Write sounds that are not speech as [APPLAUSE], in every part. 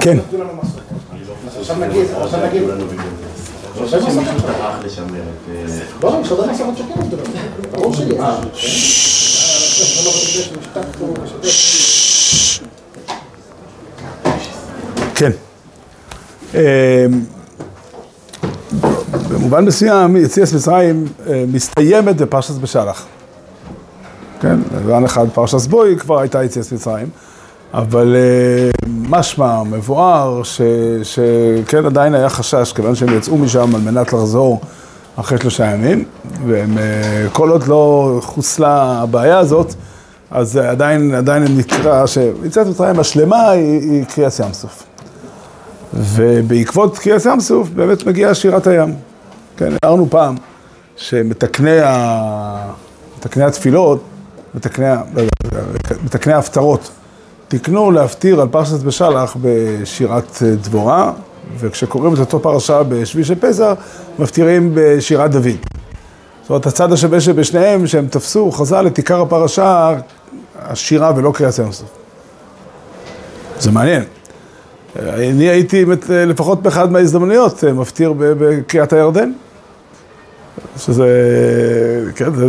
כן. עכשיו נגיד, עכשיו נגיד. שמישהו טרח לשמר את... יש עוד מסורת שכן עבדו לנו. ברור שלי. כן. אה, במובן מסוים, יציאת מצרים אה, מסתיימת בפרשת בשלח. כן, במובן אחד פרשת בוי כבר הייתה יציאת מצרים, אבל אה, משמע, מבואר, ש- שכן עדיין היה חשש, כיוון שהם יצאו משם על מנת לחזור אחרי שלושה ימים, וכל עוד לא חוסלה הבעיה הזאת, אז עדיין, עדיין נקרא שיציאת מצרים השלמה היא, היא קריאת ים סוף. ובעקבות קריאת ים סוף באמת מגיעה שירת הים. כן, הערנו פעם שמתקני ה... מתקני התפילות, מתקני, ה- מתקני ההפטרות, תיקנו להפטיר על פרשת בשלח בשירת דבורה, וכשקוראים את אותו פרשה בשביעי של פסח, מפטירים בשירת דוד. זאת אומרת, הצד השווה שבשניהם, שהם תפסו, חז"ל את עיקר הפרשה, השירה ולא קריאת ים סוף. זה מעניין. אני הייתי מת- לפחות באחד מההזדמנויות מפטיר בקריאת הירדן. שזה, כן, זה,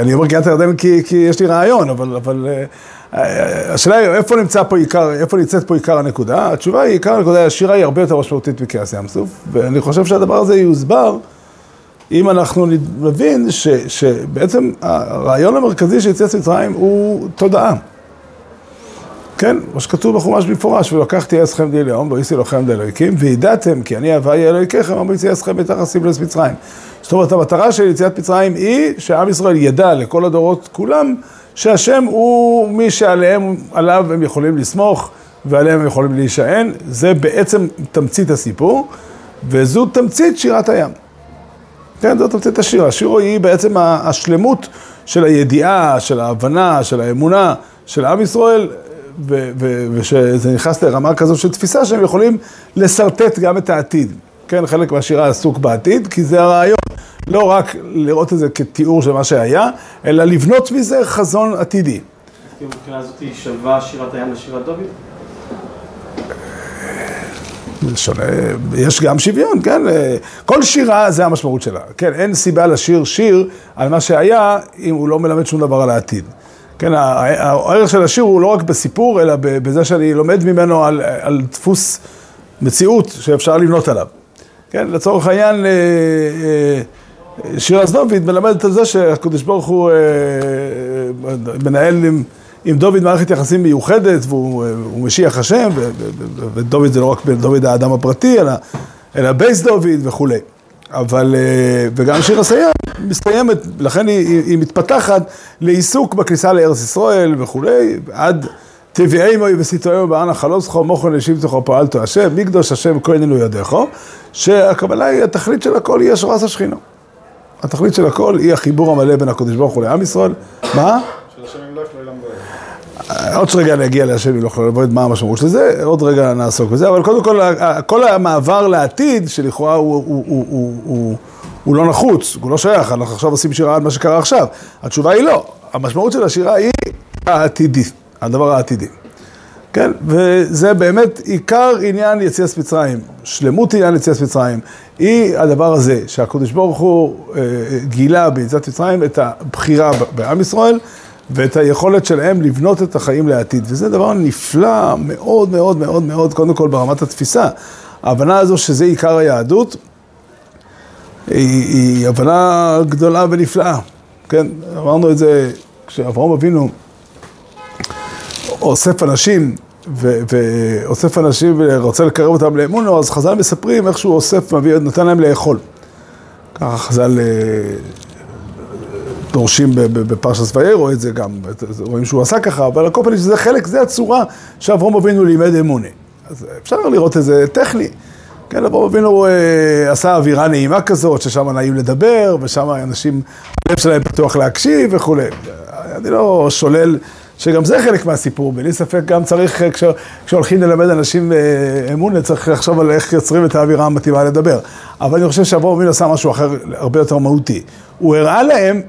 אני אומר קריאת הירדן כי, כי יש לי רעיון, אבל, אבל אה, השאלה היא איפה נמצא פה עיקר, איפה נמצאת פה עיקר הנקודה? התשובה היא, עיקר הנקודה, השירה היא הרבה יותר משמעותית מקריאת ים סוף, ואני חושב שהדבר הזה יוסבר אם אנחנו נבין ש, שבעצם הרעיון המרכזי של יציאת מצרים הוא תודעה. כן, מה שכתוב בחומש במפורש, ולקחתי אסכם די לאום, ואיסי לכם די אלוהיקים, וידעתם כי אני הווי אלוהיכם, אמרו יציא אסכם בתחת סיבלס מצרים. זאת אומרת, המטרה של יציאת מצרים היא שעם ישראל ידע לכל הדורות כולם, שהשם הוא מי שעליהם, עליו הם יכולים לסמוך, ועליהם הם יכולים להישען. זה בעצם תמצית הסיפור, וזו תמצית שירת הים. כן, זאת תמצית השיר. השיר היא בעצם השלמות של הידיעה, של ההבנה, של האמונה של עם ישראל, ושזה נכנס לרמה כזו של תפיסה שהם יכולים לשרטט גם את העתיד. כן, חלק מהשירה עסוק בעתיד, כי זה הרעיון. לא רק לראות את זה כתיאור של מה שהיה, אלא לבנות מזה חזון עתידי. מבחינה הזאת שווה שירת הים לשירת דוד? שונה, יש גם שוויון, כן? כל שירה זה המשמעות שלה. כן, אין סיבה לשיר שיר על מה שהיה, אם הוא לא מלמד שום דבר על העתיד. כן, הערך של השיר הוא לא רק בסיפור, אלא בזה שאני לומד ממנו על, על דפוס מציאות שאפשר לבנות עליו. כן, לצורך העניין, שיר אז דוד מלמדת על זה שהקדוש ברוך הוא מנהל עם, עם דוד מערכת יחסים מיוחדת, והוא משיח השם, ודוד זה לא רק דוד האדם הפרטי, אלא, אלא בייס דוד וכולי. אבל, וגם שיר הסיים מסתיימת, לכן היא, היא מתפתחת לעיסוק בכניסה לארץ ישראל וכולי, עד תביאי מוי וסיטואי באנה חלוסכו, מוכן לשבתכו פעלתו השם, מקדוש השם כהננו ידיכו, שהכוונה היא, התכלית של הכל היא השורס השכינו. התכלית של הכל היא החיבור המלא בין הקדוש ברוך הוא לעם ישראל. מה? של השם ימלוך לעולם ועד. עוד רגע נגיע להשם ימלוך לעולם ועד, מה המשמעות של זה, עוד רגע נעסוק בזה, אבל קודם כל, כל המעבר לעתיד, שלכאורה הוא, הוא, הוא, הוא, הוא, הוא לא נחוץ, הוא לא שייך, אנחנו עכשיו עושים שירה על מה שקרה עכשיו. התשובה היא לא, המשמעות של השירה היא העתידית, הדבר העתידי. כן, וזה באמת עיקר עניין יציאת מצרים, שלמות עניין יציאת מצרים, היא הדבר הזה שהקדוש ברוך הוא אה, גילה ביציאת מצרים את הבחירה בעם ישראל ואת היכולת שלהם לבנות את החיים לעתיד, וזה דבר נפלא מאוד מאוד מאוד מאוד, קודם כל ברמת התפיסה. ההבנה הזו שזה עיקר היהדות, היא, היא הבנה גדולה ונפלאה, כן, אמרנו את זה כשאברהם אבינו אוסף אנשים, ואוסף אנשים ורוצה לקרב אותם לאמונו, אז חז"ל מספרים איך שהוא אוסף, מביא, נותן להם לאכול. ככה חז"ל דורשים בפרשת וירו את זה גם, רואים שהוא עשה ככה, אבל על כל פנים שזה חלק, זה הצורה שאברהם אבינו לימד אמוני. אז אפשר לראות את זה טכני. כן, אברהם אבינו אה, עשה אווירה נעימה כזאת, ששם נעים לדבר, ושם אנשים, הלב שלהם פתוח להקשיב וכולי. אני לא שולל שגם זה חלק מהסיפור, בלי ספק גם צריך, כש, כשהולכים ללמד אנשים אמון, צריך לחשוב על איך יוצרים את האווירה המתאימה לדבר. אבל אני חושב שאברהם אבינו עשה משהו אחר, הרבה יותר מהותי. הוא הראה להם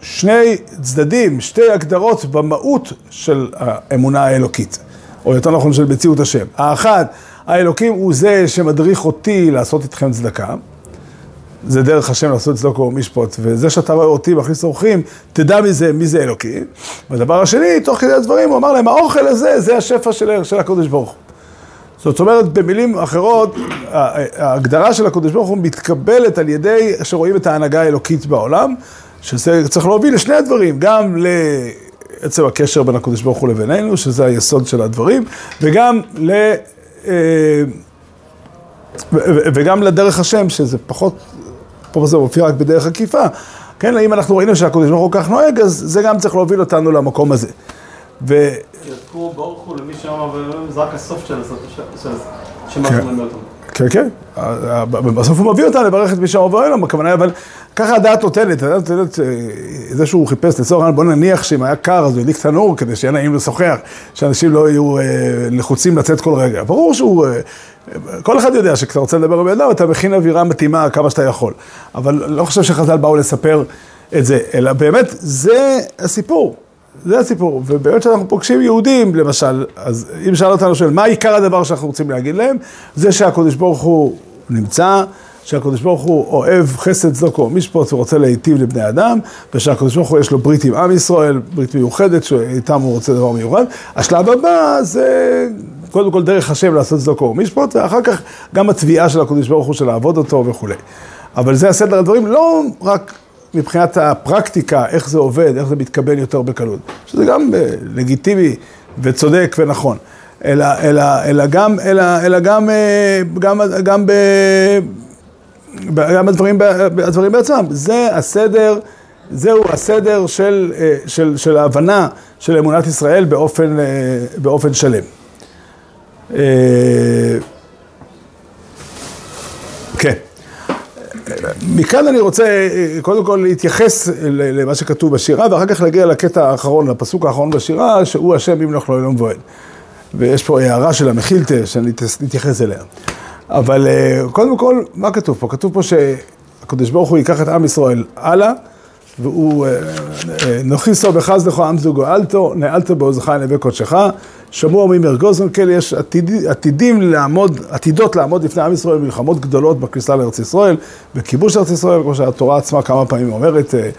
שני צדדים, שתי הגדרות במהות של האמונה האלוקית, או יותר נכון של מציאות השם. האחד, האלוקים הוא זה שמדריך אותי לעשות איתכם צדקה. זה דרך השם לעשות צדוקו ומשפוט, וזה שאתה רואה אותי מכניס אורחים, תדע מזה, מי זה אלוקים. והדבר השני, תוך כדי הדברים, הוא אמר להם, האוכל הזה, זה השפע של, של הקדוש ברוך הוא. זאת אומרת, במילים אחרות, ההגדרה של הקדוש ברוך הוא מתקבלת על ידי שרואים את ההנהגה האלוקית בעולם, שזה צריך להוביל לשני הדברים, גם לעצם הקשר בין הקדוש ברוך הוא לבינינו, שזה היסוד של הדברים, וגם ל... אה, וגם לדרך השם, שזה פחות, פה זה מופיע רק בדרך עקיפה. כן, אם אנחנו ראינו שהקדוש ברוך הוא כך נוהג, אז זה גם צריך להוביל אותנו למקום הזה. ו... יזכו ברוך הוא למי שאמר, וזה רק הסוף של זה, שמה. מלמד אותם. כן, כן. בסוף הוא מביא אותה לברך את מי שאמר ואוהלם, הכוונה, אבל ככה הדעת נותנת, הדעת נותנת, אה, זה שהוא חיפש לצורך העניין, בוא נניח שאם היה קר אז הוא הדליק תנור כדי שיהיה נעים לשוחח, שאנשים לא יהיו אה, לחוצים לצאת כל רגע. ברור שהוא, אה, כל אחד יודע שכשאתה רוצה לדבר עם אדם, אתה מכין אווירה מתאימה כמה שאתה יכול. אבל לא חושב שחז"ל באו לספר את זה, אלא באמת, זה הסיפור. זה הסיפור, ובאמת כשאנחנו פוגשים יהודים, למשל, אז אם שאל אותנו שואל, מה עיקר הדבר שאנחנו רוצים להגיד להם? זה שהקדוש ברוך הוא נמצא, שהקדוש ברוך הוא אוהב חסד צדוקו משפוט ורוצה להיטיב לבני אדם, ושהקדוש ברוך הוא יש לו ברית עם עם ישראל, ברית מיוחדת, שאיתם הוא רוצה דבר מיוחד. השלב הבא זה קודם כל דרך השם לעשות צדוקו ומשפוט, ואחר כך גם התביעה של הקדוש ברוך הוא של לעבוד אותו וכולי. אבל זה הסדר הדברים, לא רק מבחינת הפרקטיקה, איך זה עובד, איך זה מתקבל יותר בקלות, שזה גם אה, לגיטימי וצודק ונכון, אלא, אלא, אלא גם, אלא, אלא גם, אה, גם, גם, ב, גם הדברים, הדברים בעצמם, זה הסדר, זהו הסדר של, אה, של, של ההבנה של אמונת ישראל באופן, באופן שלם. כן. מכאן אני רוצה אה, קודם כל להתייחס למה שכתוב בשירה, ואחר כך להגיע לקטע האחרון, לפסוק האחרון בשירה, שהוא השם ימלוך לו אלום ואוהל. ויש פה הערה של המכילתא, שאני אתייחס אליה. אבל אה, קודם כל, מה כתוב פה? כתוב פה שהקדוש ברוך הוא ייקח את עם ישראל הלאה, והוא אה, נוכיסו בחזדכו עם זו גואלתו, נעלתו בעוזך נווה קודשך, שמוע מימר גוזן, כן, יש עתיד, עתידים לעמוד, עתידות לעמוד לפני עם ישראל מלחמות גדולות בכניסה לארץ ישראל, וכיבוש ארץ ישראל, כמו שהתורה עצמה כמה פעמים אומרת, אה,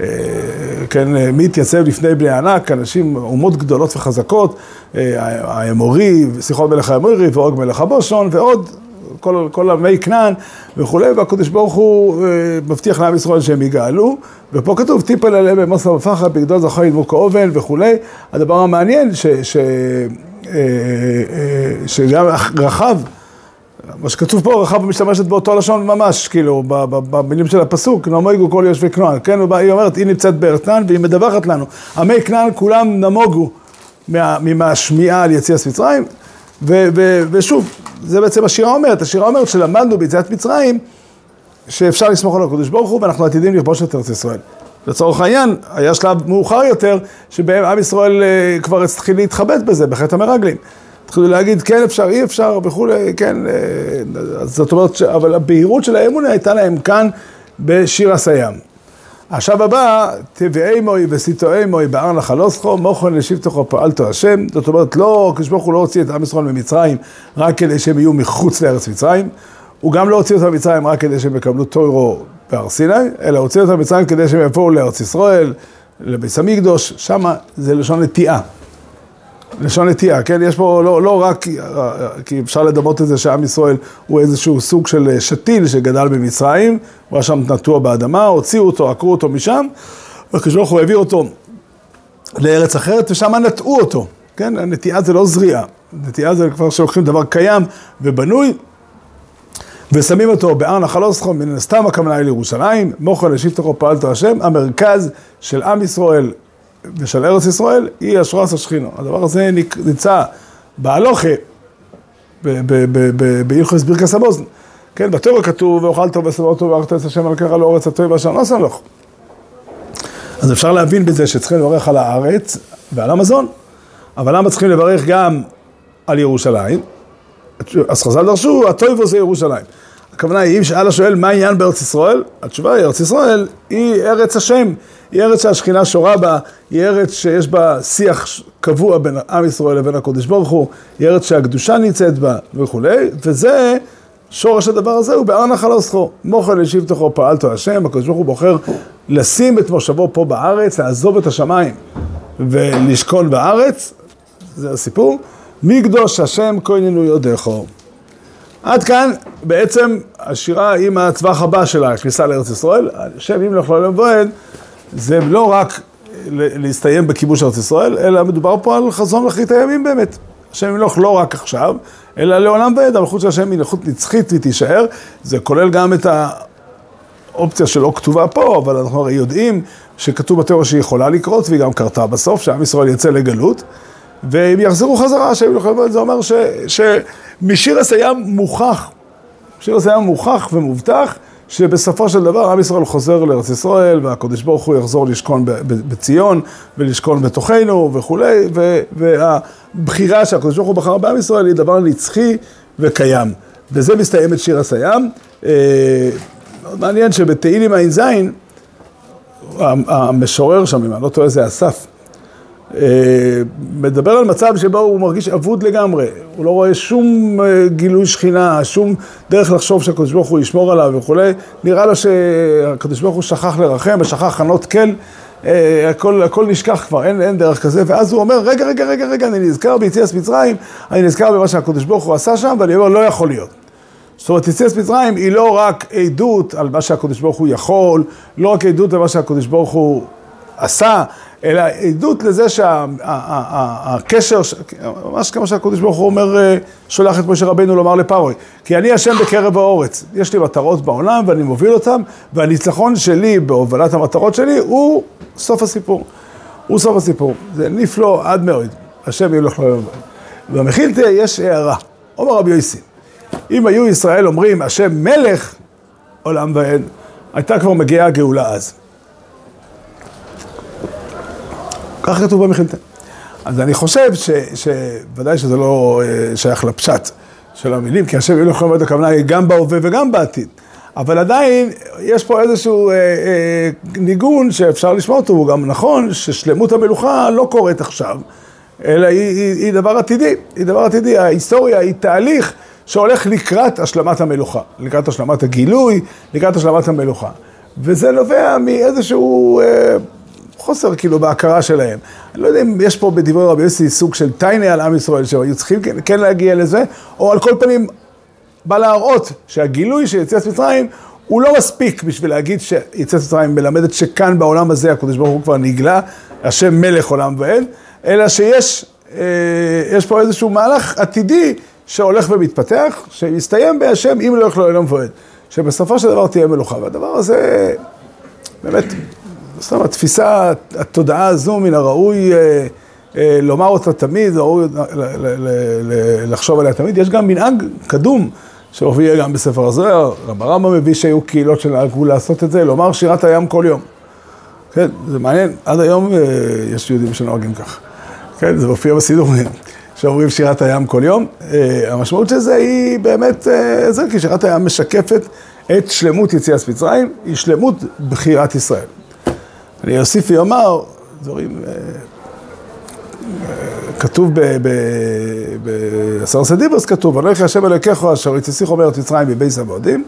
אה, כן, מי יתייצב לפני בני ענק, אנשים, אומות גדולות וחזקות, האמורי, שיחות מלך האמורי, ואוג מלך הבושון, ועוד כל, כל עמי כנען וכולי, והקדוש ברוך הוא אה, מבטיח לעם ישראל שהם יגאלו, ופה כתוב טיפל עליהם במוסר ופחד, בגדול זכר ידמו כאובן וכולי. הדבר המעניין, ש, ש, אה, אה, שגם רחב, מה שכתוב פה, רחב משתמשת באותו לשון ממש, כאילו, במילים של הפסוק, נמוגו כל יושבי כנען, כן, היא אומרת, היא נמצאת בארץ והיא מדווחת לנו, עמי כנען כולם נמוגו מהשמיעה על יציאת מצרים, ושוב, זה בעצם השירה אומרת, השירה אומרת שלמדנו ביציאת מצרים שאפשר לסמוך על הקדוש ברוך הוא ואנחנו עתידים לכבוש את ארץ ישראל. לצורך העניין, היה שלב מאוחר יותר, שבהם עם ישראל אה, כבר התחיל להתחבט בזה, בחטא המרגלים. התחילו להגיד כן אפשר, אי אפשר וכולי, כן, אה, זאת אומרת, אבל הבהירות של האמונה הייתה להם כאן בשיר הסיים. עכשיו הבא, תביאי מוי וסיטואי מוי בהר נחלוסכו, מוכן לשבתוכו פעלתו השם. זאת אומרת, לא, הקדוש ברוך הוא לא הוציא את עם ישראל ממצרים רק כדי שהם יהיו מחוץ לארץ מצרים. הוא גם לא הוציא אותם ממצרים רק כדי שהם יקבלו טוירו בהר סיני, אלא הוציא אותם ממצרים כדי שהם יבואו לארץ ישראל, לביס המקדוש, שמה זה לשון נטיעה. לשון נטייה, כן? יש פה לא, לא רק, כי אפשר לדמות את זה שעם ישראל הוא איזשהו סוג של שתיל שגדל במצרים, הוא היה שם נטוע באדמה, הוציאו אותו, עקרו אותו משם, והקדוש ברוך הוא העביר אותו לארץ אחרת, ושם נטעו אותו, כן? הנטיעה זה לא זריעה, נטיעה זה כבר שלוקחים דבר קיים ובנוי, ושמים אותו בהר נחלוסכו, מן הסתם הכוונה היא לירושלים, מוכר לשבתכו פעלת השם, המרכז של עם ישראל ושל ארץ ישראל היא אשרס השכינו. הדבר הזה נמצא בהלוכה, בהלכוס ברכס הבוזן. כן, בתורה כתוב, ואוכלת ושבעות ואהבת את השם על קרע לאורץ הטוב ואשר לא סלוך. אז אפשר להבין בזה שצריכים לברך על הארץ ועל המזון, אבל למה צריכים לברך גם על ירושלים? אז חז"ל דרשו, הטוב זה ירושלים. הכוונה היא, אם שאל השואל מה העניין בארץ ישראל, התשובה היא, ארץ ישראל היא ארץ השם, היא ארץ שהשכינה שורה בה, היא ארץ שיש בה שיח קבוע בין עם ישראל לבין הקודש ברוך הוא, היא ארץ שהקדושה נמצאת בה וכולי, וזה, שורש הדבר הזה הוא בהר נחל. מוכן ישיב תוכו פעלתו השם, הקדוש ברוך הוא בוחר לשים את מושבו פה בארץ, לעזוב את השמיים ולשכון בארץ, זה הסיפור. מי קדוש השם כהננו יודכו. עד כאן בעצם השירה עם הטווח הבא של הכניסה לארץ ישראל, השם אם לא לעולם ועד, זה לא רק להסתיים בכיבוש ארץ ישראל, אלא מדובר פה על חזון לאחרית הימים באמת. השם ימלוך לא רק עכשיו, אלא לעולם ועד, המלכות של השם היא מלכות נצחית והיא תישאר, זה כולל גם את האופציה שלא כתובה פה, אבל אנחנו הרי יודעים שכתוב בתיאוריה שהיא יכולה לקרות, והיא גם קרתה בסוף, שעם ישראל יצא לגלות. והם יחזרו חזרה, השם ילחם זה אומר ש, שמשיר הים מוכח, שיר הים מוכח ומובטח, שבסופו של דבר עם ישראל חוזר לארץ ישראל, והקדוש ברוך הוא יחזור לשכון בציון, ולשכון בתוכנו וכולי, והבחירה שהקדוש ברוך הוא בחר בעם ישראל היא דבר נצחי וקיים. וזה מסתיים את שיר הים. אה, מעניין שבתהילים ע"ז, המשורר שם, אם אני לא טועה, זה אסף. אה, מדבר על מצב שבו הוא מרגיש אבוד לגמרי, הוא לא רואה שום אה, גילוי שכינה, שום דרך לחשוב שהקדוש ברוך הוא ישמור עליו וכולי, נראה לו שהקדוש ברוך הוא שכח לרחם ושכח חנות אה, הכל, הכל נשכח כבר, אין, אין דרך כזה, ואז הוא אומר, רגע, רגע, רגע, רגע, אני נזכר ביציאס מצרים, אני נזכר במה שהקדוש ברוך הוא עשה שם, ואני אומר, לא יכול להיות. זאת אומרת, יציאס מצרים היא לא רק עדות על מה שהקדוש ברוך הוא יכול, לא רק עדות על מה שהקדוש ברוך הוא עשה, אלא עדות לזה שהקשר, ממש כמו שהקדוש ברוך הוא אומר, אה, שולח את משה רבינו לומר לפרוי, כי אני השם בקרב האורץ, יש לי מטרות בעולם ואני מוביל אותן, והניצחון שלי בהובלת המטרות שלי הוא סוף הסיפור. הוא סוף הסיפור. זה נפלא עד מאוד, השם ילך לו. במחילתא יש הערה, אומר רבי יוסי, אם היו ישראל אומרים השם מלך עולם ועד, הייתה כבר מגיעה הגאולה אז. כך כתוב במכילתא. אז אני חושב שוודאי שזה לא אה, שייך לפשט של המילים, כי השם יהיו לכם את הכוונה היא גם בהווה וגם בעתיד. אבל עדיין יש פה איזשהו אה, אה, ניגון שאפשר לשמוע אותו, הוא גם נכון, ששלמות המלוכה לא קורית עכשיו, אלא היא, היא, היא דבר עתידי, היא דבר עתידי, ההיסטוריה היא תהליך שהולך לקראת השלמת המלוכה, לקראת השלמת הגילוי, לקראת השלמת המלוכה. וזה נובע מאיזשהו... אה, חוסר כאילו בהכרה שלהם. אני לא יודע אם יש פה בדברי רבי יוסי סוג של טיינה על עם ישראל, שהיו צריכים כן, כן להגיע לזה, או על כל פנים בא להראות שהגילוי של יציאת מצרים הוא לא מספיק בשביל להגיד שיציאת מצרים מלמדת שכאן בעולם הזה הקדוש ברוך הוא כבר נגלה, השם מלך עולם ועד, אלא שיש אה, פה איזשהו מהלך עתידי שהולך ומתפתח, שיסתיים בהשם אם לא יוכלו לעולם ועד, שבסופו של דבר תהיה מלוכה, והדבר הזה באמת סתם התפיסה, התודעה הזו, מן הראוי אה, אה, לומר אותה תמיד, ראוי לחשוב עליה תמיד. יש גם מנהג קדום, שהופיע גם בספר הזוהר, רב הרמב"ם מביא שהיו קהילות שנהגו לעשות את זה, לומר שירת הים כל יום. כן, זה מעניין, עד היום אה, יש יהודים שנוהגים כך. כן, זה מופיע בסידורים, שאומרים שירת הים כל יום. המשמעות של זה היא באמת, זה כי שירת הים משקפת את שלמות יציאת מצרים, היא שלמות בחירת ישראל. אני אוסיף ואומר, דברים, אה, אה, כתוב בעשר סדיברס כתוב, הולך להשם אלוקיך אשר יצסיך אומרת מצרים בבייס המועדים,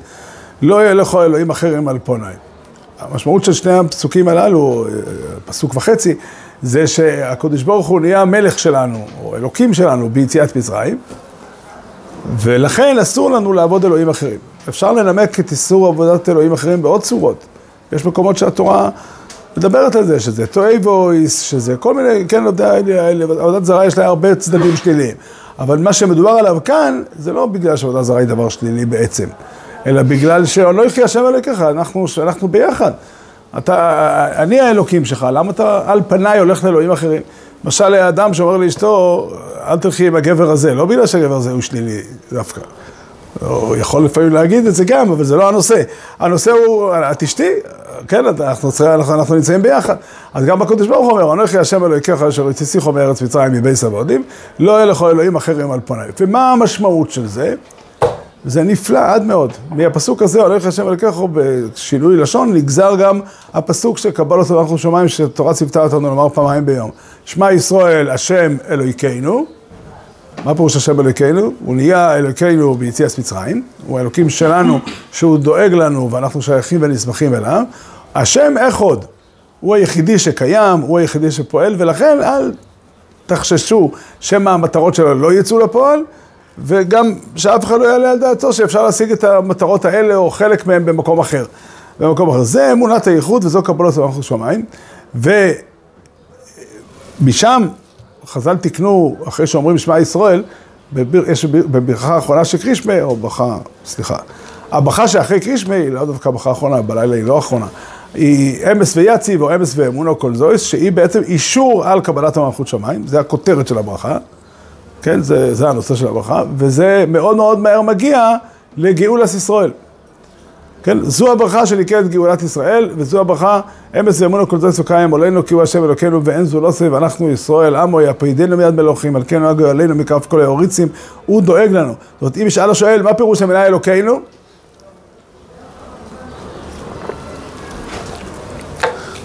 לא יהיה לך אלוהים אחרים על פוני. המשמעות של שני הפסוקים הללו, אה, פסוק וחצי, זה שהקדוש ברוך הוא נהיה המלך שלנו, או אלוקים שלנו, ביציאת מצרים, ולכן אסור לנו לעבוד אלוהים אחרים. אפשר לנמק את איסור עבודת אלוהים אחרים בעוד צורות. יש מקומות שהתורה מדברת על זה, שזה טועי וויס, שזה כל מיני, כן, לא יודע, עבודת זרה יש לה הרבה צדדים שליליים. אבל מה שמדובר עליו כאן, זה לא בגלל שעבודת זרה היא דבר שלילי בעצם, אלא בגלל שלא יחי השם אלוקיך, אנחנו, אנחנו ביחד. אתה, אני האלוקים שלך, למה אתה על פניי הולך לאלוהים אחרים? למשל, האדם שאומר לאשתו, אל תלכי עם הגבר הזה, לא בגלל שהגבר הזה הוא שלילי דווקא. הוא יכול לפעמים להגיד את זה גם, אבל זה לא הנושא. הנושא הוא, את אשתי, כן, אנחנו, אנחנו, אנחנו נמצאים ביחד. אז גם בקודש ברוך הוא אומר, אנוכי השם אלוהיכך אשר יצאתיכו מארץ מצרים מבייס עבודים, לא יהיה לך אלוהים אחרים על פניי. ומה המשמעות של זה? זה נפלא עד מאוד. מהפסוק הזה, הולך השם אלוקיך בשינוי לשון, נגזר גם הפסוק של קבלות אנחנו שמיים, שתורה ציוותה אותנו לומר פעמיים ביום. שמע ישראל, השם אלוהיכנו. מה פירוש השם אלוהיכנו? הוא נהיה אלוהיכנו ביציאת מצרים, הוא האלוקים שלנו, שהוא דואג לנו ואנחנו שייכים ונסמכים אליו. השם איך עוד? הוא היחידי שקיים, הוא היחידי שפועל, ולכן אל תחששו שמא המטרות שלו לא יצאו לפועל, וגם שאף אחד לא יעלה על דעתו שאפשר להשיג את המטרות האלה או חלק מהן במקום אחר. במקום אחר. זה אמונת הייחוד וזו קבלות מלכות שמיים. ומשם חז"ל תיקנו, אחרי שאומרים שמע ישראל, בביר, יש בברכה האחרונה של קרישמי, או ברכה, סליחה, הברכה שאחרי קרישמי, היא לא דווקא ברכה האחרונה, בלילה היא לא האחרונה. היא אמס ויציב או אמס ואמונו כל זויס, שהיא בעצם אישור על קבלת המלכות שמיים, זה הכותרת של הברכה, כן, זה, זה הנושא של הברכה, וזה מאוד מאוד מהר מגיע לגאולת ישראל. כן, זו הברכה שנקראת גאולת ישראל, וזו הברכה, אמס ואמונו כל זויס וקיים עולנו כי הוא השם אלוקינו ואין זו לא סביב, ואנחנו ישראל עמו יפרידנו מיד מלוכים, על כן נהגו עלינו מקרב כל האוריצים, הוא דואג לנו. זאת אומרת, אם ישאל השואל, מה פירוש המילה אלוקינו?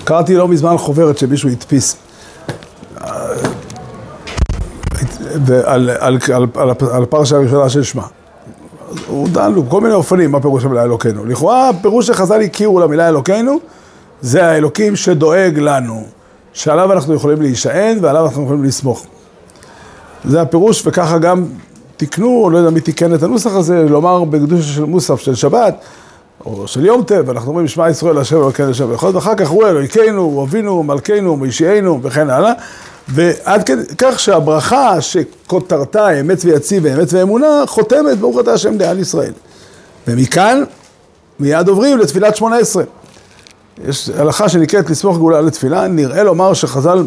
קראתי לא מזמן חוברת שמישהו הדפיס. ועל, על, על, על, על הפרשה הראשונה של שמע. הוא דן לו כל מיני אופנים מה פירוש המילה אלוקינו. לכאורה הפירוש שחז"ל הכירו למילה אלוקינו זה האלוקים שדואג לנו, שעליו אנחנו יכולים להישען ועליו אנחנו יכולים לסמוך. זה הפירוש וככה גם תיקנו, לא יודע מי תיקן את הנוסח הזה, לומר בקדושה של מוסף של שבת או של יום טב, אנחנו אומרים שמע ישראל השם אלוקינו השם ואחד, ואחר כך הוא אלוהיכנו, הוא אבינו, מלכנו, מושיענו וכן הלאה. ועד כדי כך שהברכה שכותרתה אמת ויציב ואמת ואמונה, חותמת ברוך אתה השם לעל ישראל. ומכאן מיד עוברים לתפילת שמונה עשרה. יש הלכה שנקראת לסמוך גאולה לתפילה, נראה לומר שחז"ל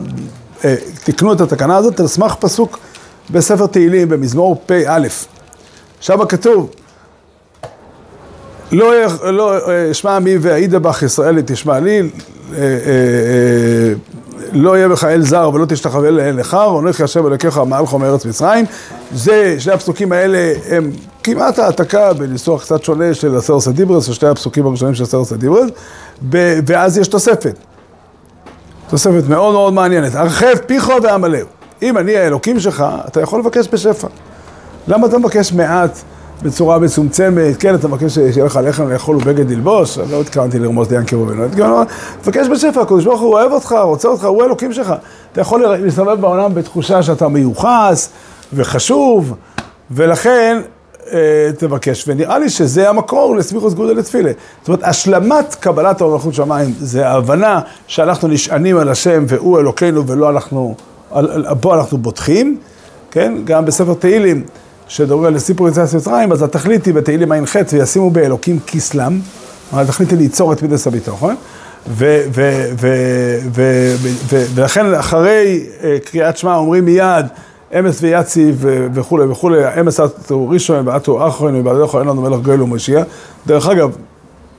אה, תיקנו את התקנה הזאת על סמך פסוק בספר תהילים במזמור פ"א. שם כתוב לא, לא שמע מי ואידבך ישראל תשמע לי, אה, אה, אה, לא יהיה בך אל זר ולא תשתחווה לאל נכר, הונך השם אלוקיך מעל חום ארץ מצרים. זה, שני הפסוקים האלה הם כמעט העתקה בניסוח קצת שונה של הסרס הדיברס, של שני הפסוקים הראשונים של הסרס הדיברס, ואז יש תוספת. תוספת מאוד מאוד מעניינת. הרחב פיכו ועמלהו. אם אני האלוקים שלך, אתה יכול לבקש בשפע. למה אתה מבקש מעט? בצורה מצומצמת, כן, אתה מבקש שיהיה לך לחם לאכול ובגד ללבוש, אני לא התכוונתי לרמוז דיין קירובין, תבקש בשפע, הקדוש ברוך הוא אוהב אותך, רוצה אותך, הוא אלוקים שלך. אתה יכול להסתובב בעולם בתחושה שאתה מיוחס וחשוב, ולכן אה, תבקש. ונראה לי שזה המקור לסמיכוס גודל לתפילה. זאת אומרת, השלמת קבלת המלכות שמיים זה ההבנה שאנחנו נשענים על השם והוא אלוקינו ולא אנחנו, בו אנחנו בוטחים, כן? גם בספר תהילים. שדובר על סיפור יציאת מצרים, אז התכלית היא בתהילים ע"ח, וישימו באלוקים כסלם, התכלית היא ליצור את מידס הביטחון, ולכן אחרי אה, קריאת שמע אומרים מיד אמס ויציב וכולי וכולי, אמס אטו ראשון ואטו אחרון ובעדך אין לנו מלך גואל ומשיח. דרך אגב,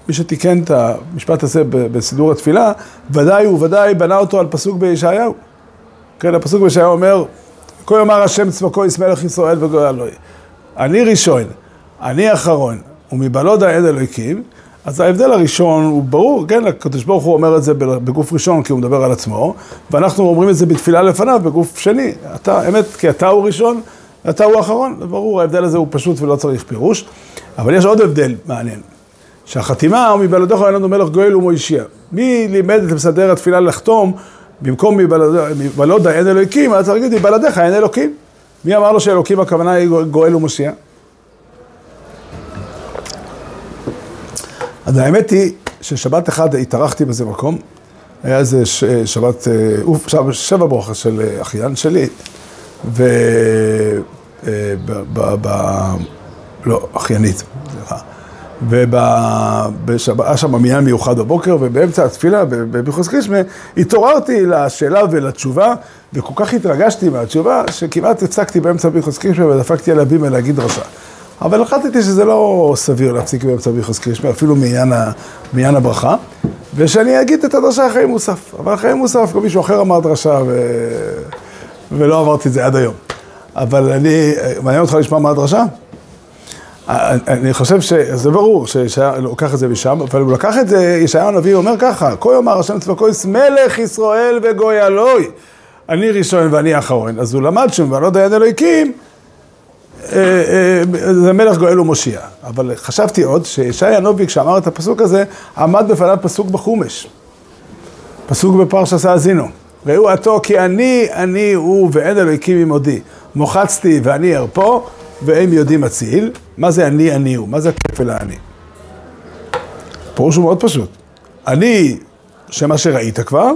מי שתיקן את המשפט הזה בסידור התפילה, ודאי וודאי בנה אותו על פסוק בישעיהו. כן, הפסוק בישעיהו אומר, כה יאמר השם צבקו ישמלך ישראל וגואל אלוהי. אני ראשון, אני אחרון, ומבלודה אין אלוהיקים, אז ההבדל הראשון הוא ברור, כן, הקדוש ברוך הוא אומר את זה בגוף ראשון כי הוא מדבר על עצמו, ואנחנו אומרים את זה בתפילה לפניו בגוף שני. אתה, אמת, כי אתה הוא ראשון, אתה הוא אחרון, ברור, ההבדל הזה הוא פשוט ולא צריך פירוש. אבל יש עוד הבדל מעניין, שהחתימה מבלעדיך אין לנו מלך גואל ומוישיע. מי לימד את מסדר התפילה לחתום במקום מבלודה אין אלוהיקים, אז צריך להגיד מבלעדיך אין אלוקים. מי אמר לו שאלוקים הכוונה היא גואל ומושיע? אז האמת היא ששבת אחד התארחתי באיזה מקום, היה איזה שבת, אה, שבע ברוכה של אה, אחיין שלי, ו... אה, ב... לא, אחיינית, סליחה. והיה שם מניין מיוחד בבוקר, ובאמצע התפילה, בביחוס קרישמה, התעוררתי לשאלה ולתשובה, וכל כך התרגשתי מהתשובה, שכמעט הפסקתי באמצע ביחוס קרישמה ודפקתי על הבימה להגיד דרשה. אבל החלטתי שזה לא סביר להפסיק באמצע ביחוס קרישמה, אפילו מעניין הברכה, ושאני אגיד את הדרשה אחרי מוסף. אבל אחרי מוסף, כל מישהו אחר אמר דרשה, ו... ולא עברתי את זה עד היום. אבל אני, מעניין אותך לשמוע מה הדרשה? אני חושב שזה ברור שישעיה לוקח את זה משם, אבל הוא לקח את זה, ישעיה הנביא אומר ככה, כה יאמר השם צבקויס מלך ישראל וגוי אלוהי, אני ראשון ואני אחרון. אז הוא למד שם, ואני לא דיין אלוהיקים, אה, אה, זה מלך גואל ומושיע. אבל חשבתי עוד שישעיה הנביא, כשאמר את הפסוק הזה, עמד בפניו פסוק בחומש. פסוק בפרשת האזינו. ראו עתו כי אני, אני הוא ואין אלוהיקים עמודי. מוחצתי ואני ארפו, והם יודעים אציל. מה זה אני, אני הוא? מה זה הכפל האני? פירוש הוא מאוד פשוט. אני, שמה שראית כבר,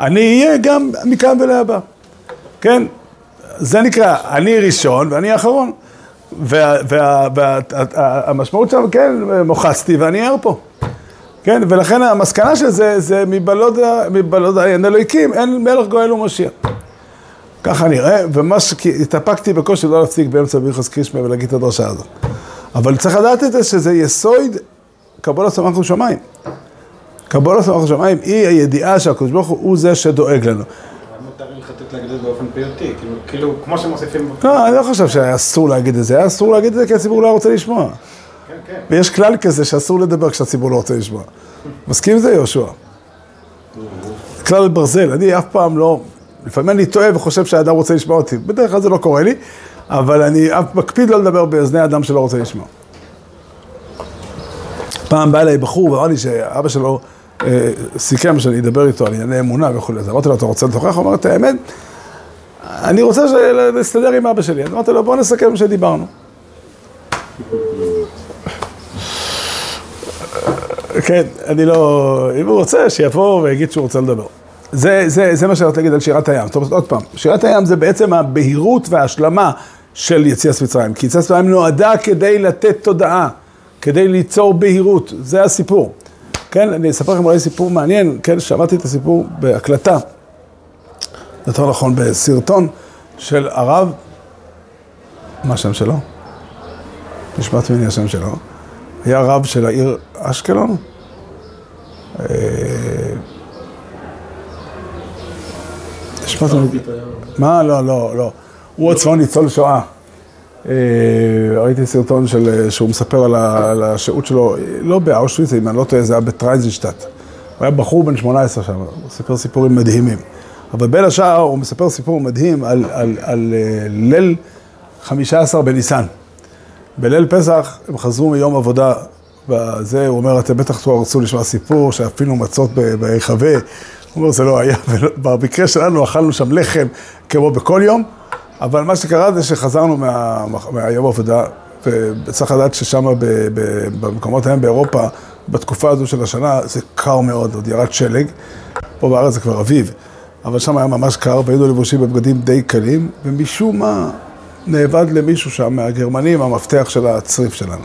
אני אהיה גם מכאן ולהבא. כן? זה נקרא אני ראשון ואני אחרון. והמשמעות שם, כן, מוחצתי ואני ער פה. כן, ולכן המסקנה של זה, זה מבלוד אין אלוהיקים, אין מלך גואל ומשיח. ככה נראה, ומה ש... התאפקתי בקושי לא להפסיק באמצע ביחס קרישמה ולהגיד את הדרשה הזאת. אבל צריך לדעת את זה שזה יסוד קבולת סמכות שמיים. קבולת סמכות שמיים היא הידיעה שהקדוש ברוך הוא זה שדואג לנו. הלכתית להגיד את זה באופן פיוטי, כאילו, כאילו, כמו שמוסיפים... לא, אני לא חושב שהיה אסור להגיד את זה, היה אסור להגיד את זה כי הציבור לא רוצה לשמוע. כן, כן. ויש כלל כזה שאסור לדבר כשהציבור לא רוצה לשמוע. מסכים עם זה, יהושע? כלל ברזל, אני אף פעם לא, לפעמים אני טועה וחושב שהאדם רוצה לשמוע אותי, בדרך כלל זה לא קורה לי, אבל אני אף מקפיד לא לדבר באוזני אדם שלא רוצה לשמוע. פעם בא אליי בחור ואמר לי שאבא שלו אה, סיכם שאני אדבר איתו על ענייני אמונה וכולי, אז אמרתי לו, אתה רוצה לתוכח? הוא אמר, את האמת, אני רוצה להסתדר עם אבא שלי. אז אמרתי לו, בוא נסכם שדיברנו. כן, אני לא... אם הוא רוצה, שיבוא ויגיד שהוא רוצה לדבר. זה, זה, זה מה שאני רוצה להגיד על שירת הים. זאת אומרת, עוד פעם, שירת הים זה בעצם הבהירות וההשלמה של יציאת מצרים. כי יציאת מצרים נועדה כדי לתת תודעה, כדי ליצור בהירות, זה הסיפור. כן, אני אספר לכם אולי סיפור מעניין, כן, שמעתי את הסיפור בהקלטה, יותר נכון בסרטון של הרב, מה השם שלו? נשמעת ממני השם שלו. היה רב של העיר אשקלון. אה, נשמעת ממני... מה? לא, לא, לא. הוא עצמו ניצול שואה. אה, ראיתי סרטון של, שהוא מספר על, השהות שלו, לא באושוויץ, אם אני לא טועה, זה היה בטרייזנשטט. הוא היה בחור בן 18 שם, הוא סיפר סיפורים מדהימים. אבל בין השאר הוא מספר סיפור מדהים על, על, על אה, ליל 15 בניסן. בליל פסח הם חזרו מיום עבודה, וזה, הוא אומר, אתם בטח כבר רצו לשמוע סיפור שאפילו מצות בהיחווה. הוא אומר, זה לא היה, [LAUGHS] במקרה שלנו אכלנו שם לחם כמו בכל יום, אבל מה שקרה זה שחזרנו מה, מהיום עבודה, וצריך לדעת ששם במקומות ההם באירופה, בתקופה הזו של השנה, זה קר מאוד, עוד ירד שלג. פה בארץ זה כבר אביב, אבל שם היה ממש קר, והיינו לבושים בבגדים די קלים, ומשום מה נאבד למישהו שם מהגרמנים המפתח של הצריף שלנו.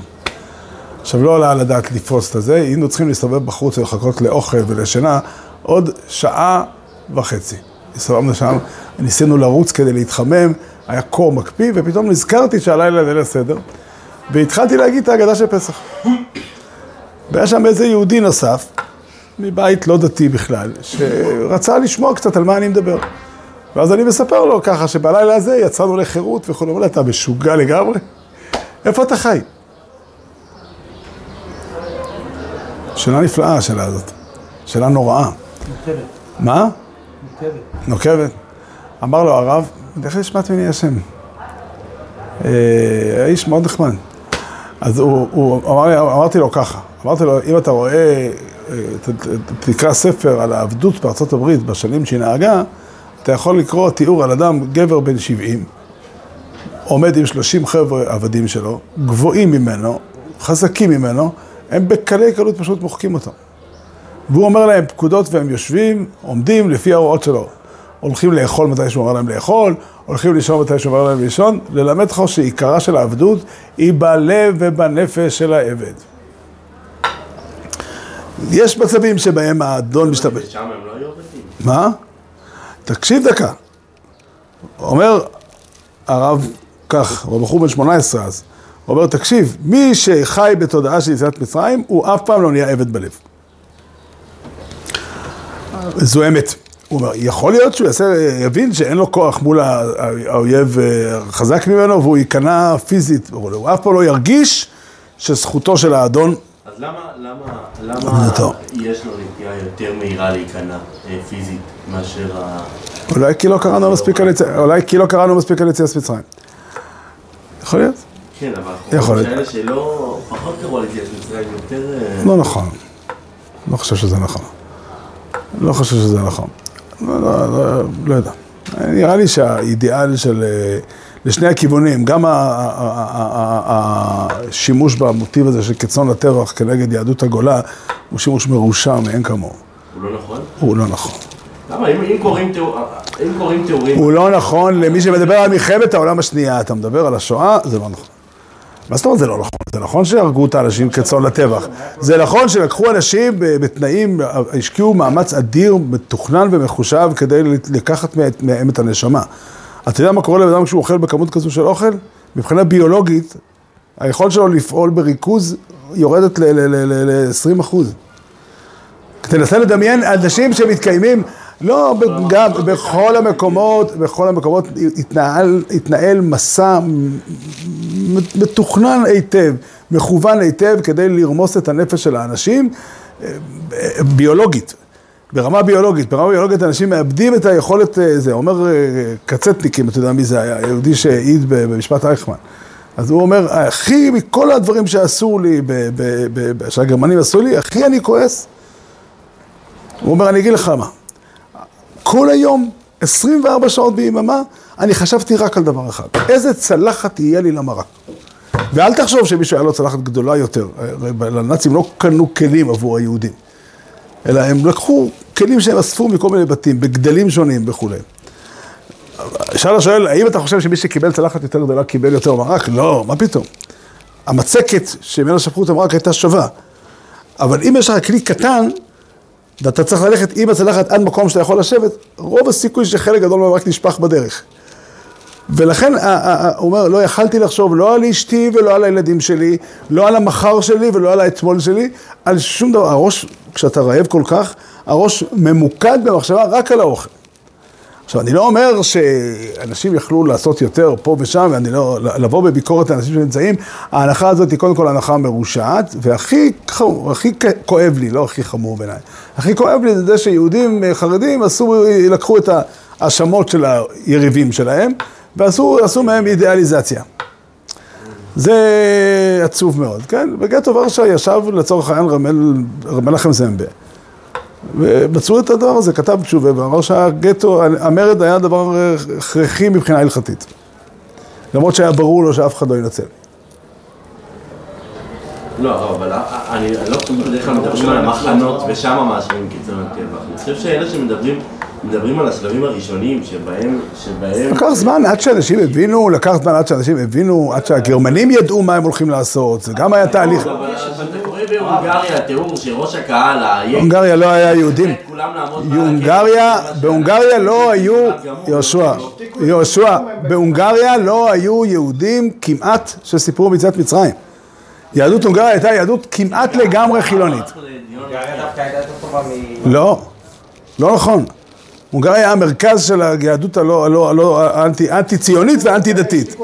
עכשיו, לא עלה על הדעת לפרוס את הזה, היינו צריכים להסתובב בחוץ ולחכות לאוכל ולשינה עוד שעה וחצי. הסתובבנו שם, ניסינו לרוץ כדי להתחמם, היה קור מקפיא, ופתאום נזכרתי שהלילה ליל הסדר, והתחלתי להגיד את ההגדה של פסח. והיה שם איזה יהודי נוסף, מבית לא דתי בכלל, שרצה לשמוע קצת על מה אני מדבר. ואז אני מספר לו ככה שבלילה הזה יצאנו לחירות וכו', אומר, אתה משוגע לגמרי? איפה אתה חי? שאלה נפלאה השאלה הזאת, שאלה נוראה. נוקבת. מה? נוקבת. נוקבת. אמר לו הרב, איך נשמעת ממני השם? אה, האיש מאוד נחמד. אז הוא, הוא אמר אמרתי לו ככה, אמרתי לו, אם אתה רואה, אה, תקרא ספר על העבדות בארצות הברית בשנים שהיא נהגה, אתה יכול לקרוא תיאור על אדם, גבר בן 70, עומד עם 30 חבר'ה עבדים שלו, גבוהים ממנו, חזקים ממנו, הם בקלי קלות פשוט מוחקים אותו. והוא אומר להם פקודות והם יושבים, עומדים לפי ההוראות שלו. הולכים לאכול מתי שהוא אומר להם לאכול, הולכים לישון מתי שהוא אומר להם לישון, ללמד לך שעיקרה של העבדות היא בלב ובנפש של העבד. יש מצבים שבהם האדון משתמש. שם הם לא היו עובדים. מה? תקשיב דקה. אומר הרב כך, הוא בחור בן 18 אז, הוא אומר, תקשיב, מי שחי בתודעה של יציאת מצרים, הוא אף פעם לא נהיה עבד בלב. זו אמת. הוא אומר, יכול להיות שהוא יעשה, יבין שאין לו כוח מול האויב אה, חזק ממנו והוא ייכנע פיזית. הוא אף פעם לא ירגיש שזכותו של האדון, אז למה, למה, למה. יש לו נטייה יותר מהירה להיכנע אה, פיזית מאשר ה... אולי כי לא קראנו מספיק על יציאת, אולי כי לא קראנו מספיק על יציאת מצרים. יכול להיות? כן, אבל יכול להיות. שלא, פחות קראו על יציאת מצרים, יותר... אה, לא נכון. לא חושב שזה נכון. לא חושב שזה נכון. לא, לא, לא, לא יודע. נראה לי שהאידיאל של... אה, לשני הכיוונים, גם השימוש במוטיב הזה של כצאן לטבח כנגד יהדות הגולה הוא שימוש מרושע מאין כמוהו. הוא לא נכון? הוא לא נכון. למה? אם קוראים תיאורים... הוא לא נכון למי שמדבר על מלחמת העולם השנייה. אתה מדבר על השואה, זה לא נכון. מה זאת אומרת זה לא נכון? זה נכון שהרגו את האנשים כצאן לטבח. זה נכון שלקחו אנשים בתנאים, השקיעו מאמץ אדיר, מתוכנן ומחושב כדי לקחת מה- מהם את הנשמה. אתה יודע מה קורה לבן אדם כשהוא אוכל בכמות כזו של אוכל? מבחינה ביולוגית, היכולת שלו לפעול בריכוז יורדת ל-20 אחוז. תנסה לדמיין אנשים שמתקיימים, לא, ב- גם בכל המקומות, בכל המקומות התנהל, התנהל מסע מתוכנן היטב, מכוון היטב כדי לרמוס את הנפש של האנשים אה, ביולוגית. ברמה ביולוגית, ברמה ביולוגית אנשים מאבדים את היכולת, אה, זה אומר אה, קצטניקים, אתה יודע מי זה היה, יהודי שהעיד במשפט אייכמן. אז הוא אומר, הכי מכל הדברים שעשו לי, ב- ב- ב- שהגרמנים עשו לי, הכי אני כועס. הוא אומר, אני אגיד לך מה, כל היום, 24 שעות ביממה, אני חשבתי רק על דבר אחד, איזה צלחת תהיה לי למרק. ואל תחשוב שמישהו היה לו צלחת גדולה יותר, הרי לנאצים לא קנו כלים עבור היהודים, אלא הם לקחו כלים שהם אספו מכל מיני בתים, בגדלים שונים וכולי. שאלה שואל, האם אתה חושב שמי שקיבל צלחת יותר גדולה קיבל יותר מרק? לא, מה פתאום. המצקת שממנה שפכו את המרק הייתה שווה. אבל אם יש לך כלי קטן, ואתה צריך ללכת עם הצלחת עד מקום שאתה יכול לשבת, רוב הסיכוי שחלק גדול מהמרק נשפך בדרך. ולכן הוא אומר, לא יכלתי לחשוב לא על אשתי ולא על הילדים שלי, לא על המחר שלי ולא על האתמול שלי, על שום דבר. הראש, כשאתה רעב כל כך, הראש ממוקד במחשבה רק על האוכל. עכשיו, אני לא אומר שאנשים יכלו לעשות יותר פה ושם, ואני לא, לבוא בביקורת לאנשים שנמצאים, ההנחה הזאת היא קודם כל הנחה מרושעת, והכי חמור, הכי כואב לי, לא הכי חמור בעיניי, הכי כואב לי זה זה שיהודים אה, חרדים עשו, לקחו את ההאשמות של היריבים שלהם, ועשו עשו מהם אידיאליזציה. זה עצוב מאוד, כן? בגטו ורשה ישב לצורך העניין רמל, מנחם זמבה. ומצאו את הדבר הזה, כתב תשובה ואמר שהגטו, המרד היה דבר הכרחי מבחינה הלכתית. למרות שהיה ברור לו שאף אחד לא ינצל. לא, אבל אני לא חושב שבדרך כלל על המחנות ושם מאשרים קיצון הטבח. אני חושב שאלה שמדברים, מדברים על השלבים הראשונים שבהם, שבהם... לקח זמן עד שאנשים הבינו, לקח זמן עד שאנשים הבינו, עד שהגרמנים ידעו מה הם הולכים לעשות, זה גם היה תהליך. אבל אתה קורא בהונגריה תיאור שראש הקהל, הונגריה לא היה יהודים. הונגריה, בהונגריה לא היו, יהושע, יהושע, בהונגריה לא היו יהודים כמעט שסיפרו ביציאת מצרים. יהדות הונגריה הייתה יהדות כמעט לגמרי חילונית. לא, לא נכון. הונגריה היה המרכז של היהדות הלא, הלא, הלא, האנטי, אנטי ציונית ואנטי דתית.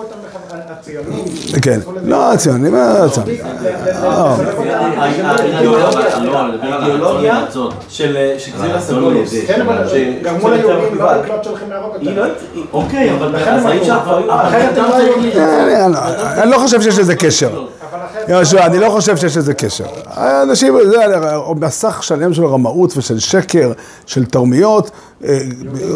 כן. לא, הציונים, מה הציונים? לא, האידיאולוגיה של גזיר הסגולוס. כן, אבל ש- גרמו של ליהודים לא. לקלוט שהולכים להרוג היא לא... אותם. היא- אוקיי, אבל אחרת הם לא היו- אני- אני לא חושב שיש לזה קשר. יהושע, אני לא חושב שיש לזה קשר. האנשים, זה מסך שלם של רמאות ושל שקר, של תרמיות, אה,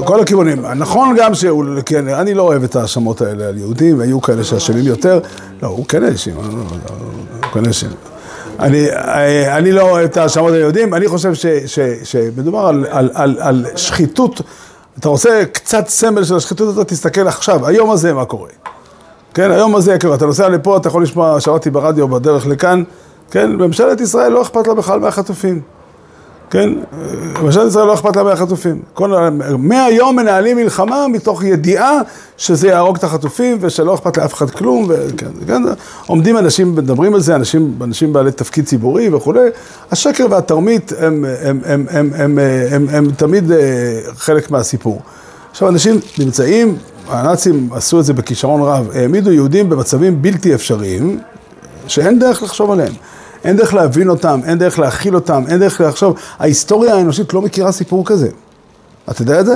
כל הכיוונים. נכון גם שהוא, כן, אני לא אוהב את ההאשמות האלה על יהודים, היו כאלה שאשמים יותר. לא, הוא כן האשים, הוא כן האשים. אני, אה, אני לא אוהב את ההאשמות על יהודים, אני חושב ש, ש, שמדובר על, על, על, על שחיתות. אתה רוצה קצת סמל של השחיתות הזאת, תסתכל עכשיו, היום הזה מה קורה. כן, היום הזה, כאילו, אתה נוסע לפה, אתה יכול לשמוע, שמעתי ברדיו בדרך לכאן, כן, ממשלת ישראל לא אכפת לה בכלל מהחטופים. כן, ממשלת ישראל לא אכפת לה מהחטופים. כל, מהיום מנהלים מלחמה מתוך ידיעה שזה יהרוג את החטופים ושלא אכפת לאף אחד כלום, וכן, כן, עומדים אנשים, מדברים על זה, אנשים, אנשים בעלי תפקיד ציבורי וכולי. השקר והתרמית הם, הם, הם, הם, הם, הם, הם, הם תמיד אה, חלק מהסיפור. עכשיו, אנשים נמצאים, הנאצים עשו את זה בכישרון רב, העמידו יהודים במצבים בלתי אפשריים, שאין דרך לחשוב עליהם. אין דרך להבין אותם, אין דרך להכיל אותם, אין דרך לחשוב. ההיסטוריה האנושית לא מכירה סיפור כזה. אתה יודע את זה?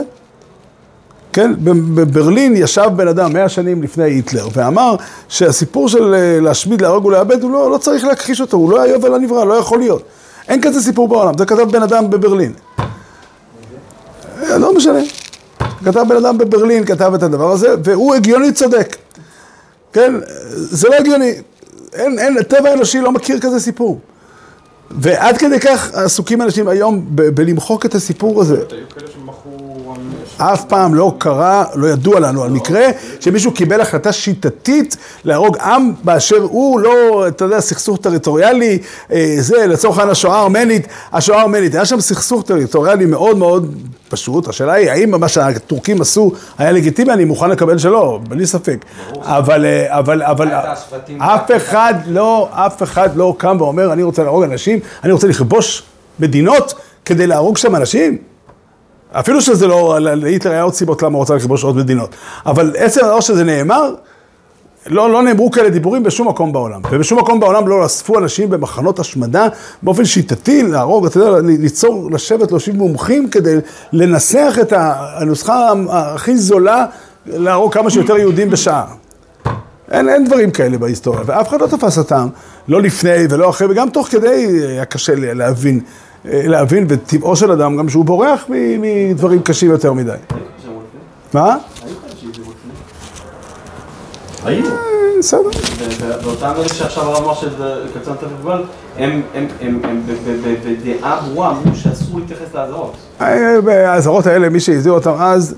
כן, בברלין ישב בן אדם מאה שנים לפני היטלר ואמר שהסיפור של אה, להשמיד, להרוג ולאבד, הוא לא, לא צריך להכחיש אותו, הוא לא היה יובל הנברא, לא יכול להיות. אין כזה סיפור בעולם, זה כתב בן אדם בברלין. אה, לא משנה. כתב בן אדם בברלין, כתב את הדבר הזה, והוא הגיוני צודק. כן, זה לא הגיוני. אין, אין, הטבע האנושי לא מכיר כזה סיפור. ועד כדי כך עסוקים אנשים היום בלמחוק את הסיפור הזה. היו כאלה. אף פעם לא קרה, לא ידוע לנו על מקרה שמישהו קיבל החלטה שיטתית להרוג עם באשר הוא, לא, אתה יודע, סכסוך טריטוריאלי, אה, זה לצורך העניין השואה הארמנית, השואה הארמנית, היה שם סכסוך טריטוריאלי מאוד מאוד פשוט, השאלה היא האם מה שהטורקים עשו היה לגיטימי, אני מוכן לקבל שלא, בלי ספק. אבל, אה, אבל, אבל, אף אחד לא, אף אחד לא קם ואומר, אני רוצה להרוג אנשים, אני רוצה לכבוש מדינות כדי להרוג שם אנשים. אפילו שזה לא, להיטלר היה עוד סיבות למה הוא רוצה לכבוש עוד מדינות. אבל עצם הדבר שזה נאמר, לא, לא נאמרו כאלה דיבורים בשום מקום בעולם. ובשום מקום בעולם לא אספו אנשים במחנות השמדה באופן שיטתי, להרוג, אתה יודע, ליצור, לשבת, להושיב מומחים כדי לנסח את הנוסחה הכי זולה, להרוג כמה שיותר יהודים בשעה. אין, אין דברים כאלה בהיסטוריה, ואף אחד לא תפס אותם, לא לפני ולא אחרי, וגם תוך כדי היה קשה להבין. להבין, וטבעו של אדם גם שהוא בורח מדברים קשים יותר מדי. מה? היו. בסדר. ואותם אלה שעכשיו הרב אמר שזה קצר יותר מגבל, הם בדעה ברורה אמרו שאסור להתייחס לאזהרות. האזהרות האלה, מי שהזהיר אותם אז,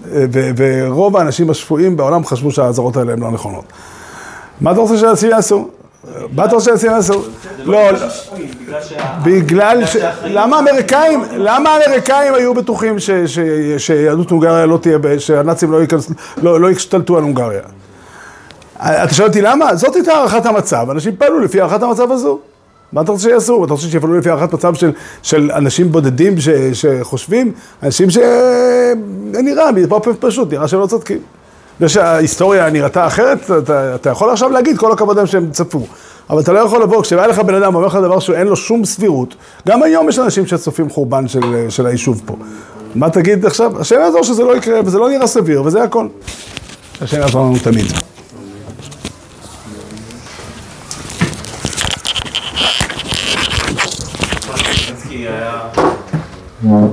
ורוב האנשים השפויים בעולם חשבו שהאזהרות האלה הן לא נכונות. מה אתה רוצה שאנשים יעשו? מה אתה רוצה שאנשים יעשו? לא, בגלל ש... למה האמריקאים, למה האמריקאים היו בטוחים שיהדות הונגריה לא תהיה, שהנאצים לא ישתלטו על הונגריה? אתה שואל אותי למה? זאת הייתה הערכת המצב, אנשים פעלו לפי הערכת המצב הזו. מה אתה רוצה שיעשו? אתה רוצה שיפעלו לפי הערכת מצב של, של אנשים בודדים ש, שחושבים? אנשים שנראה, באופן פשוט, נראה שהם לא צודקים. זה שההיסטוריה נראתה אחרת, אתה, אתה יכול עכשיו להגיד כל הכבוד להם שהם צפו. אבל אתה לא יכול לבוא, כשבא לך בן אדם ואומר לך דבר שאין לו שום סבירות, גם היום יש אנשים שצופים חורבן של, של היישוב פה. מה תגיד עכשיו? השם יעזור שזה לא יקרה, וזה לא נראה סביר, וזה הכל. השם יעזור לנו תמיד. היה...